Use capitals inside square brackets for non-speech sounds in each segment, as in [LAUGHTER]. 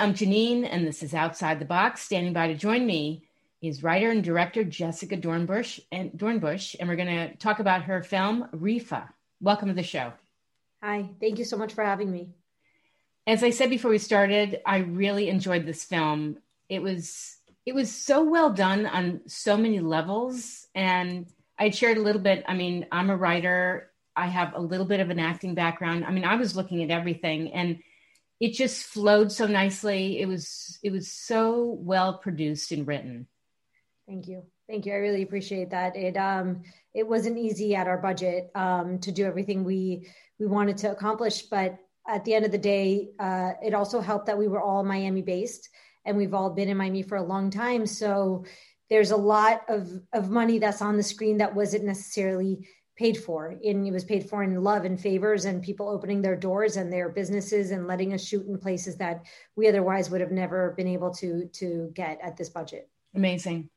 I'm Janine, and this is Outside the Box. Standing by to join me is writer and director Jessica Dornbusch, and Dornbusch, and we're going to talk about her film Reefa. Welcome to the show. Hi, thank you so much for having me. As I said before we started, I really enjoyed this film. It was it was so well done on so many levels, and I shared a little bit. I mean, I'm a writer. I have a little bit of an acting background. I mean, I was looking at everything, and it just flowed so nicely. It was it was so well produced and written. Thank you. Thank you. I really appreciate that. It um it wasn't easy at our budget um to do everything we we wanted to accomplish, but at the end of the day, uh, it also helped that we were all Miami based and we've all been in Miami for a long time. So there's a lot of of money that's on the screen that wasn't necessarily paid for and it was paid for in love and favors and people opening their doors and their businesses and letting us shoot in places that we otherwise would have never been able to to get at this budget amazing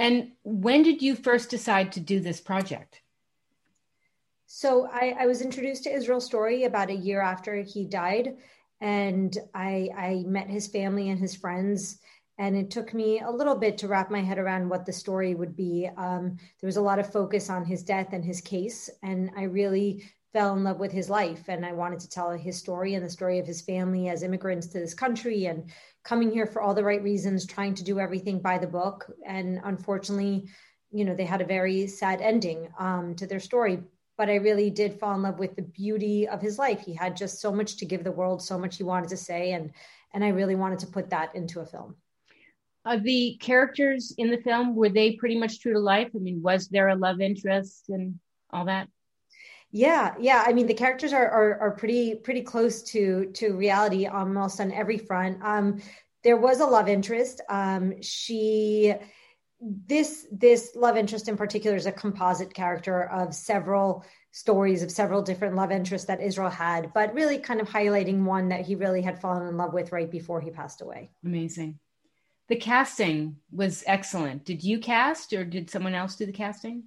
and when did you first decide to do this project? So I, I, was introduced to Israel Story about a year after he died, and I, I met his family and his friends. And it took me a little bit to wrap my head around what the story would be. Um, there was a lot of focus on his death and his case, and I really fell in love with his life. And I wanted to tell his story and the story of his family as immigrants to this country and coming here for all the right reasons, trying to do everything by the book. And unfortunately, you know, they had a very sad ending um, to their story. But I really did fall in love with the beauty of his life. He had just so much to give the world, so much he wanted to say, and and I really wanted to put that into a film. Uh, the characters in the film were they pretty much true to life? I mean, was there a love interest and all that? Yeah, yeah. I mean, the characters are, are are, pretty pretty close to to reality almost on every front. Um, there was a love interest. Um, she this this love interest in particular is a composite character of several stories of several different love interests that Israel had, but really kind of highlighting one that he really had fallen in love with right before he passed away. Amazing. The casting was excellent. Did you cast or did someone else do the casting?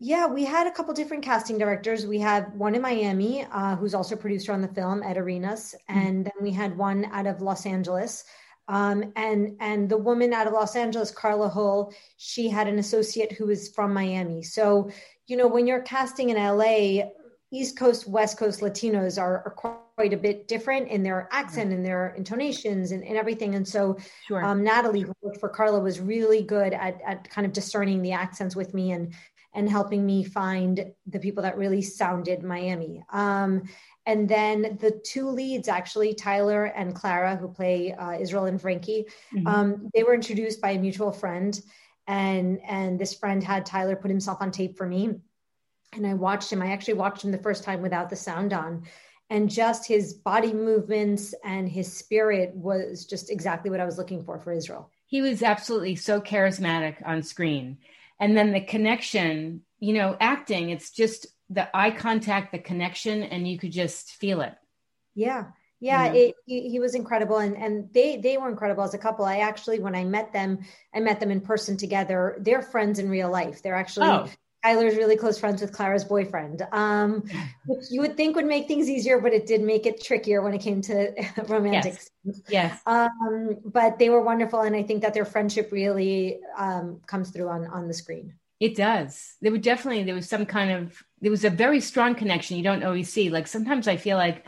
Yeah, we had a couple different casting directors. We had one in Miami, uh, who's also producer on the film, Ed Arenas, mm-hmm. and then we had one out of Los Angeles. Um, and and the woman out of Los Angeles, Carla Hull, she had an associate who was from Miami. So you know, when you're casting in LA, East Coast, West Coast Latinos are, are quite a bit different in their accent and their intonations and, and everything. And so sure. um, Natalie, who worked for Carla, was really good at, at kind of discerning the accents with me and and helping me find the people that really sounded Miami. Um, and then the two leads, actually, Tyler and Clara, who play uh, Israel and Frankie, mm-hmm. um, they were introduced by a mutual friend. And, and this friend had Tyler put himself on tape for me. And I watched him. I actually watched him the first time without the sound on. And just his body movements and his spirit was just exactly what I was looking for for Israel. He was absolutely so charismatic on screen. And then the connection you know acting it's just the eye contact the connection and you could just feel it. Yeah. Yeah, It, he, he, was incredible and and they they were incredible as a couple. I actually when i met them i met them in person together. They're friends in real life. They're actually oh. Tyler's really close friends with Clara's boyfriend, um, which you would think would make things easier, but it did make it trickier when it came to [LAUGHS] romantic. Yes. yes. Um, but they were wonderful, and I think that their friendship really um, comes through on on the screen. It does. There were definitely there was some kind of there was a very strong connection you don't always see. Like sometimes I feel like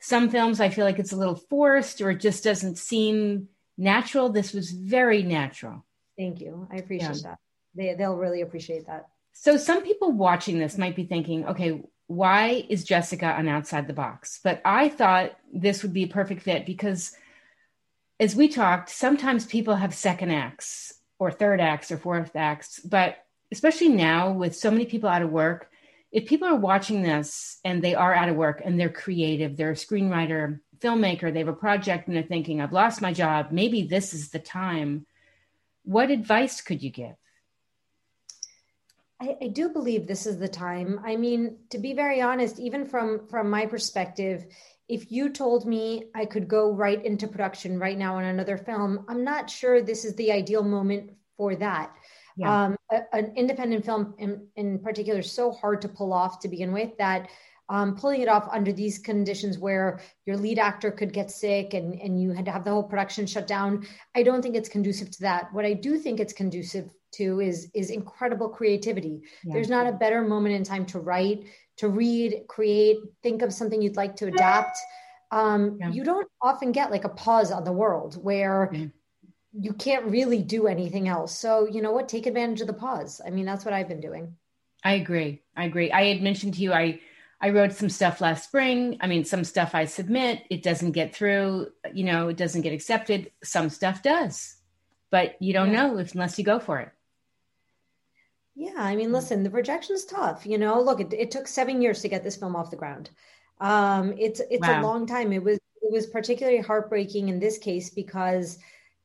some films I feel like it's a little forced or it just doesn't seem natural. This was very natural. Thank you. I appreciate yeah. that. They they'll really appreciate that. So some people watching this might be thinking, okay, why is Jessica on Outside the Box? But I thought this would be a perfect fit because as we talked, sometimes people have second acts or third acts or fourth acts, but especially now with so many people out of work, if people are watching this and they are out of work and they're creative, they're a screenwriter, filmmaker, they have a project and they're thinking, I've lost my job, maybe this is the time. What advice could you give? I, I, do believe this is the time. I mean, to be very honest, even from from my perspective, if you told me I could go right into production right now on another film, I'm not sure this is the ideal moment for that. Yeah. Um, a, an independent film, in, in particular, is so hard to pull off to begin with that um, pulling it off under these conditions where your lead actor could get sick and, and you had to have the whole production shut down. I don't think it's conducive to that. What I do think it's conducive to is is incredible creativity. Yeah. There's not a better moment in time to write, to read, create, think of something you'd like to adapt. Um, yeah. You don't often get like a pause on the world where yeah. you can't really do anything else. So you know what? Take advantage of the pause. I mean, that's what I've been doing. I agree. I agree. I had mentioned to you I I wrote some stuff last spring. I mean, some stuff I submit, it doesn't get through, you know, it doesn't get accepted. Some stuff does, but you don't know unless you go for it. Yeah. I mean, listen, the rejection is tough. You know, look, it, it took seven years to get this film off the ground. Um, it's, it's wow. a long time. It was, it was particularly heartbreaking in this case because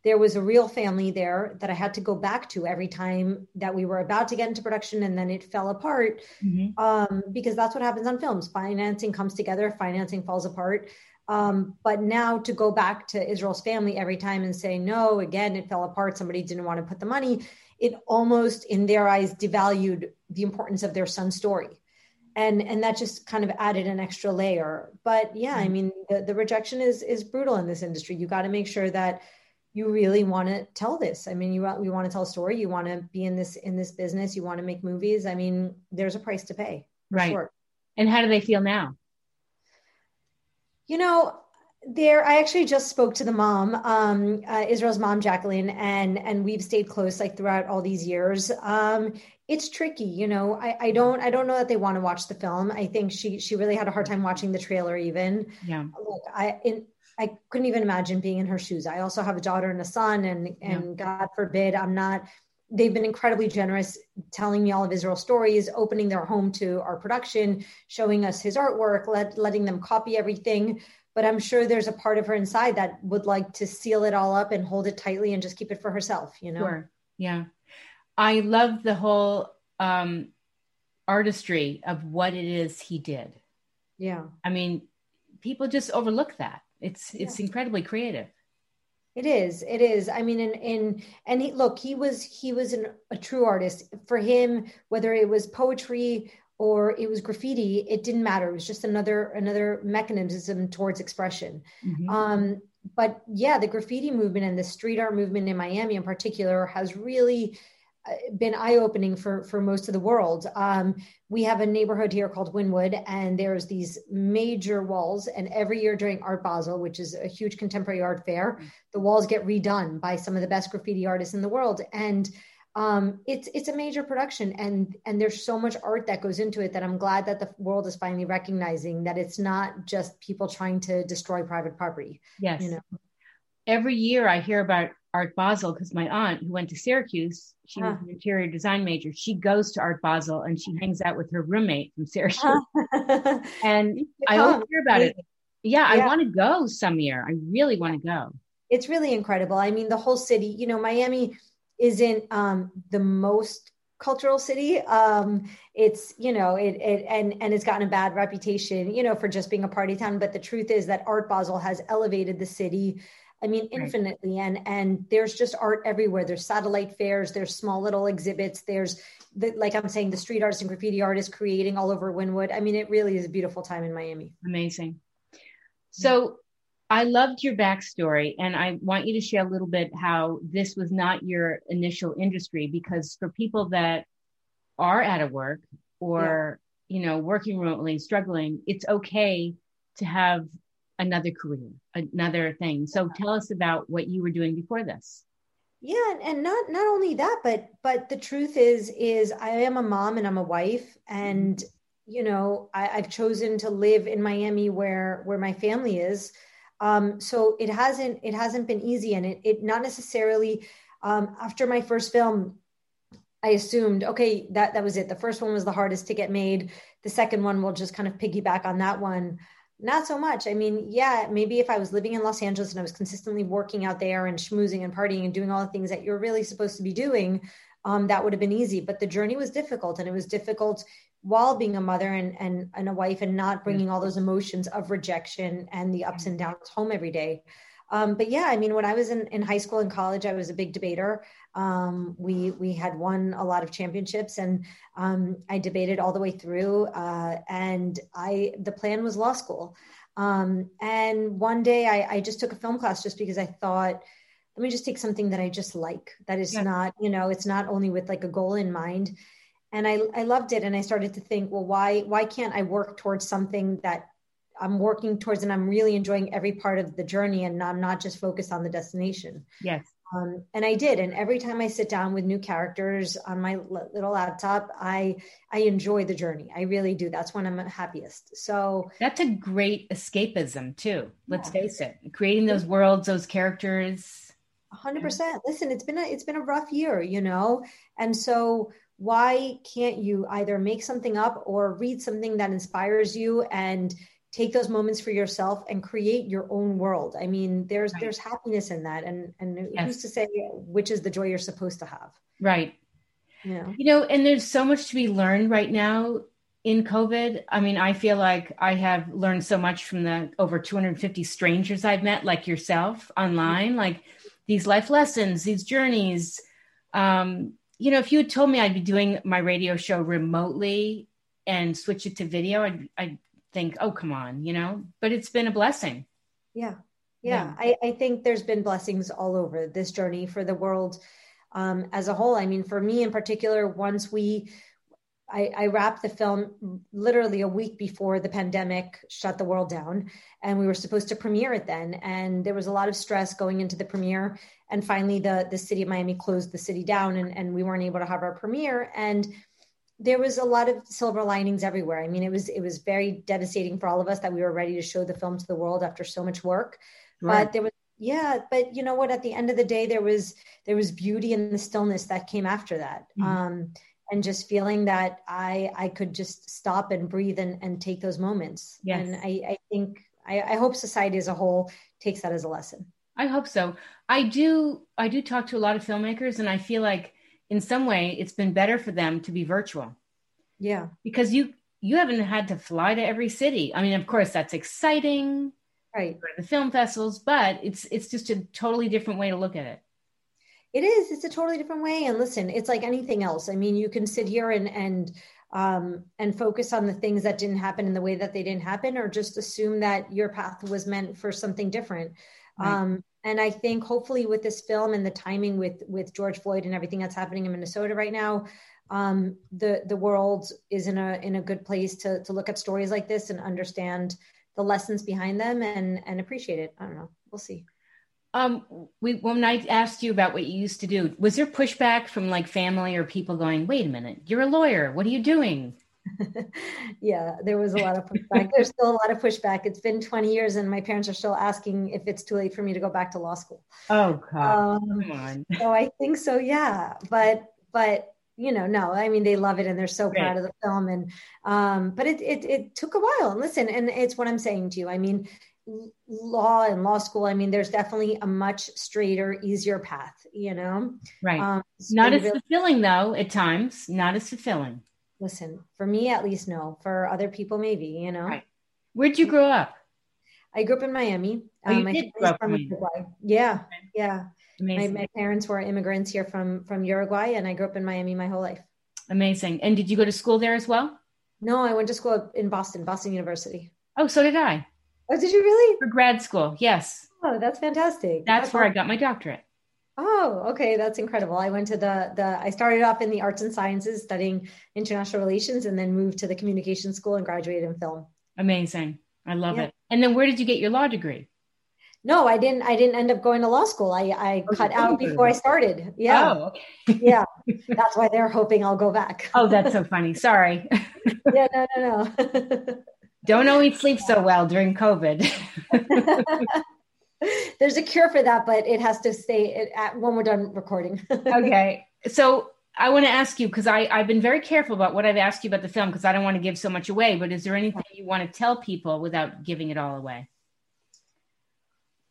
there was a real family there that I had to go back to every time that we were about to get into production and then it fell apart mm-hmm. um, because that's what happens on films. Financing comes together, financing falls apart. Um, but now to go back to Israel's family every time and say, no, again, it fell apart. Somebody didn't want to put the money. It almost, in their eyes, devalued the importance of their son's story. And, and that just kind of added an extra layer. But yeah, I mm-hmm. mean, the, the rejection is, is brutal in this industry. You got to make sure that you really want to tell this i mean you want, you want to tell a story you want to be in this in this business you want to make movies i mean there's a price to pay right sure. and how do they feel now you know there i actually just spoke to the mom um, uh, israel's mom jacqueline and and we've stayed close like throughout all these years um, it's tricky you know I, I don't i don't know that they want to watch the film i think she she really had a hard time watching the trailer even yeah look i in I couldn't even imagine being in her shoes. I also have a daughter and a son, and and yeah. God forbid I'm not. They've been incredibly generous, telling me all of Israel's stories, opening their home to our production, showing us his artwork, let, letting them copy everything. But I'm sure there's a part of her inside that would like to seal it all up and hold it tightly and just keep it for herself. You know? Sure. Yeah, I love the whole um, artistry of what it is he did. Yeah. I mean, people just overlook that it's it's incredibly creative. It is. It is. I mean, and and and he look, he was he was an, a true artist. For him, whether it was poetry or it was graffiti, it didn't matter. It was just another another mechanism towards expression. Mm-hmm. Um, but yeah, the graffiti movement and the street art movement in Miami, in particular, has really been eye opening for for most of the world. Um, we have a neighborhood here called Wynwood, and there's these major walls. And every year during Art Basel, which is a huge contemporary art fair, the walls get redone by some of the best graffiti artists in the world. And um, it's it's a major production, and and there's so much art that goes into it that I'm glad that the world is finally recognizing that it's not just people trying to destroy private property. Yes. You know? Every year I hear about Art Basel because my aunt, who went to Syracuse, she huh. was an interior design major. She goes to Art Basel and she hangs out with her roommate from Syracuse. [LAUGHS] and I always hear about it. Yeah, yeah. I want to go some year. I really want to go. It's really incredible. I mean, the whole city. You know, Miami isn't um, the most cultural city. Um, it's you know it, it and and it's gotten a bad reputation, you know, for just being a party town. But the truth is that Art Basel has elevated the city I mean, infinitely. Right. And and there's just art everywhere. There's satellite fairs. There's small little exhibits. There's the, like I'm saying, the street artists and graffiti artists creating all over Wynwood. I mean, it really is a beautiful time in Miami. Amazing. So I loved your backstory, and I want you to share a little bit how this was not your initial industry, because for people that are out of work or yeah. you know working remotely, struggling, it's okay to have another career, another thing. So tell us about what you were doing before this. Yeah, and not not only that, but but the truth is is I am a mom and I'm a wife, and you know I, have chosen to live in Miami where where my family is. Um, so it hasn't it hasn't been easy, and it it not necessarily. Um, after my first film, I assumed okay that that was it. The first one was the hardest to get made. The second one will just kind of piggyback on that one. Not so much. I mean, yeah, maybe if I was living in Los Angeles and I was consistently working out there and schmoozing and partying and doing all the things that you're really supposed to be doing, um, that would have been easy. But the journey was difficult, and it was difficult while being a mother and and, and a wife, and not bringing all those emotions of rejection and the ups and downs home every day. Um, but yeah, I mean, when I was in, in high school and college, I was a big debater. Um, we we had won a lot of championships, and um, I debated all the way through. Uh, and I the plan was law school. Um, and one day, I, I just took a film class just because I thought, let me just take something that I just like. That is yeah. not, you know, it's not only with like a goal in mind. And I I loved it, and I started to think, well, why why can't I work towards something that I'm working towards and I'm really enjoying every part of the journey and I'm not just focused on the destination. Yes. Um, and I did. And every time I sit down with new characters on my little laptop, I I enjoy the journey. I really do. That's when I'm happiest. So that's a great escapism too. Let's yeah. face it, creating those worlds, those characters. hundred percent. Listen, it's been a it's been a rough year, you know, and so why can't you either make something up or read something that inspires you and take those moments for yourself and create your own world i mean there's right. there's happiness in that and and yes. who's to say which is the joy you're supposed to have right yeah you know and there's so much to be learned right now in covid i mean i feel like i have learned so much from the over 250 strangers i've met like yourself online mm-hmm. like these life lessons these journeys um you know if you had told me i'd be doing my radio show remotely and switch it to video i'd, I'd think, oh, come on, you know, but it's been a blessing. Yeah. Yeah. yeah. I, I think there's been blessings all over this journey for the world um, as a whole. I mean, for me in particular, once we, I, I, wrapped the film literally a week before the pandemic shut the world down, and we were supposed to premiere it then. And there was a lot of stress going into the premiere. And finally, the the city of Miami closed the city down, and, and we weren't able to have our premiere. And there was a lot of silver linings everywhere. I mean, it was it was very devastating for all of us that we were ready to show the film to the world after so much work. Right. But there was yeah, but you know what? At the end of the day, there was there was beauty in the stillness that came after that. Mm-hmm. Um, and just feeling that I I could just stop and breathe and, and take those moments. Yes. And I, I think I, I hope society as a whole takes that as a lesson. I hope so. I do I do talk to a lot of filmmakers and I feel like in some way it's been better for them to be virtual. Yeah. Because you you haven't had to fly to every city. I mean of course that's exciting. Right. For the film festivals but it's it's just a totally different way to look at it. It is. It's a totally different way. And listen it's like anything else. I mean you can sit here and and um, and focus on the things that didn't happen in the way that they didn't happen or just assume that your path was meant for something different. Right. um, and I think hopefully with this film and the timing with with George Floyd and everything that's happening in Minnesota right now, um, the the world is in a in a good place to to look at stories like this and understand the lessons behind them and and appreciate it. I don't know. We'll see. Um, we when I asked you about what you used to do, was there pushback from like family or people going, "Wait a minute, you're a lawyer. What are you doing?" [LAUGHS] yeah, there was a lot of pushback. There's still a lot of pushback. It's been 20 years, and my parents are still asking if it's too late for me to go back to law school. Oh God, um, come on. So I think so. Yeah, but but you know, no, I mean they love it and they're so proud of the film. And um, but it, it it took a while. And listen, and it's what I'm saying to you. I mean, law and law school. I mean, there's definitely a much straighter, easier path. You know, right? Um, Not as really- fulfilling though. At times, not as fulfilling listen, for me at least, no. For other people, maybe, you know. Right. Where'd you grow up? I grew up in Miami. Oh, you um, did grow up from Uruguay. Yeah, yeah. My, my, parents were immigrants here from from Uruguay, and I grew up in Miami my whole life. Amazing. And did you go to school there as well? No, I went to school in Boston, Boston University. Oh, so did I. Oh, did you really? For grad school, yes. Oh, that's fantastic. That's, that's where awesome. I got my doctorate. Oh, okay, that's incredible. I went to the the I started off in the arts and sciences studying international relations and then moved to the communication school and graduated in film. Amazing. I love yeah. it. And then where did you get your law degree? No, I didn't I didn't end up going to law school. I I oh, cut out before I started. Yeah. Oh, okay. [LAUGHS] yeah. That's why they're hoping I'll go back. oh, that's so funny. Sorry. [LAUGHS] yeah, no, no, no. [LAUGHS] Don't always sleep so well during COVID [LAUGHS] there's a cure for that, but it has to stay at when we're done recording. [LAUGHS] okay. So I want to ask you because I've been very careful about what I've asked you about the film because I don't want to give so much away. But is there anything you want to tell people without giving it all away?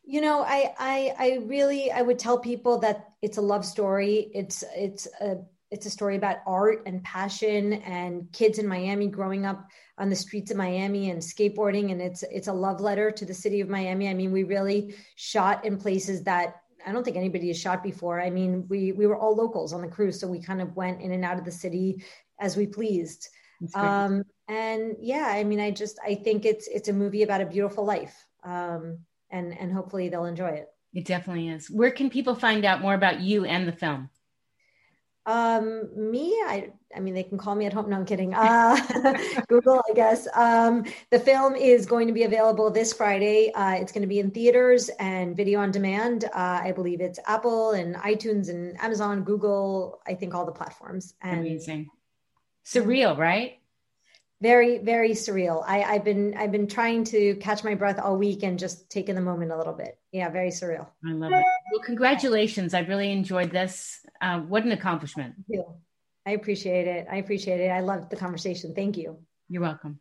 You know, I I I really I would tell people that it's a love story. It's it's a it's a story about art and passion and kids in Miami growing up on the streets of Miami and skateboarding and it's it's a love letter to the city of Miami. I mean, we really shot in places that I don't think anybody has shot before. I mean, we we were all locals on the crews, so we kind of went in and out of the city as we pleased. Um, and yeah, I mean, I just I think it's it's a movie about a beautiful life, um, and and hopefully they'll enjoy it. It definitely is. Where can people find out more about you and the film? Um, me, I, I mean, they can call me at home. No, I'm kidding. Uh, [LAUGHS] Google, I guess. Um, the film is going to be available this Friday. Uh, it's going to be in theaters and video on demand. Uh, I believe it's Apple and iTunes and Amazon, Google. I think all the platforms. And Amazing. Surreal, right? Very, very surreal. I, I've been, I've been trying to catch my breath all week and just taking the moment a little bit. Yeah, very surreal. I love it. Well, congratulations. I've really enjoyed this. Uh, what an accomplishment. I appreciate it. I appreciate it. I loved the conversation. Thank you. You're welcome.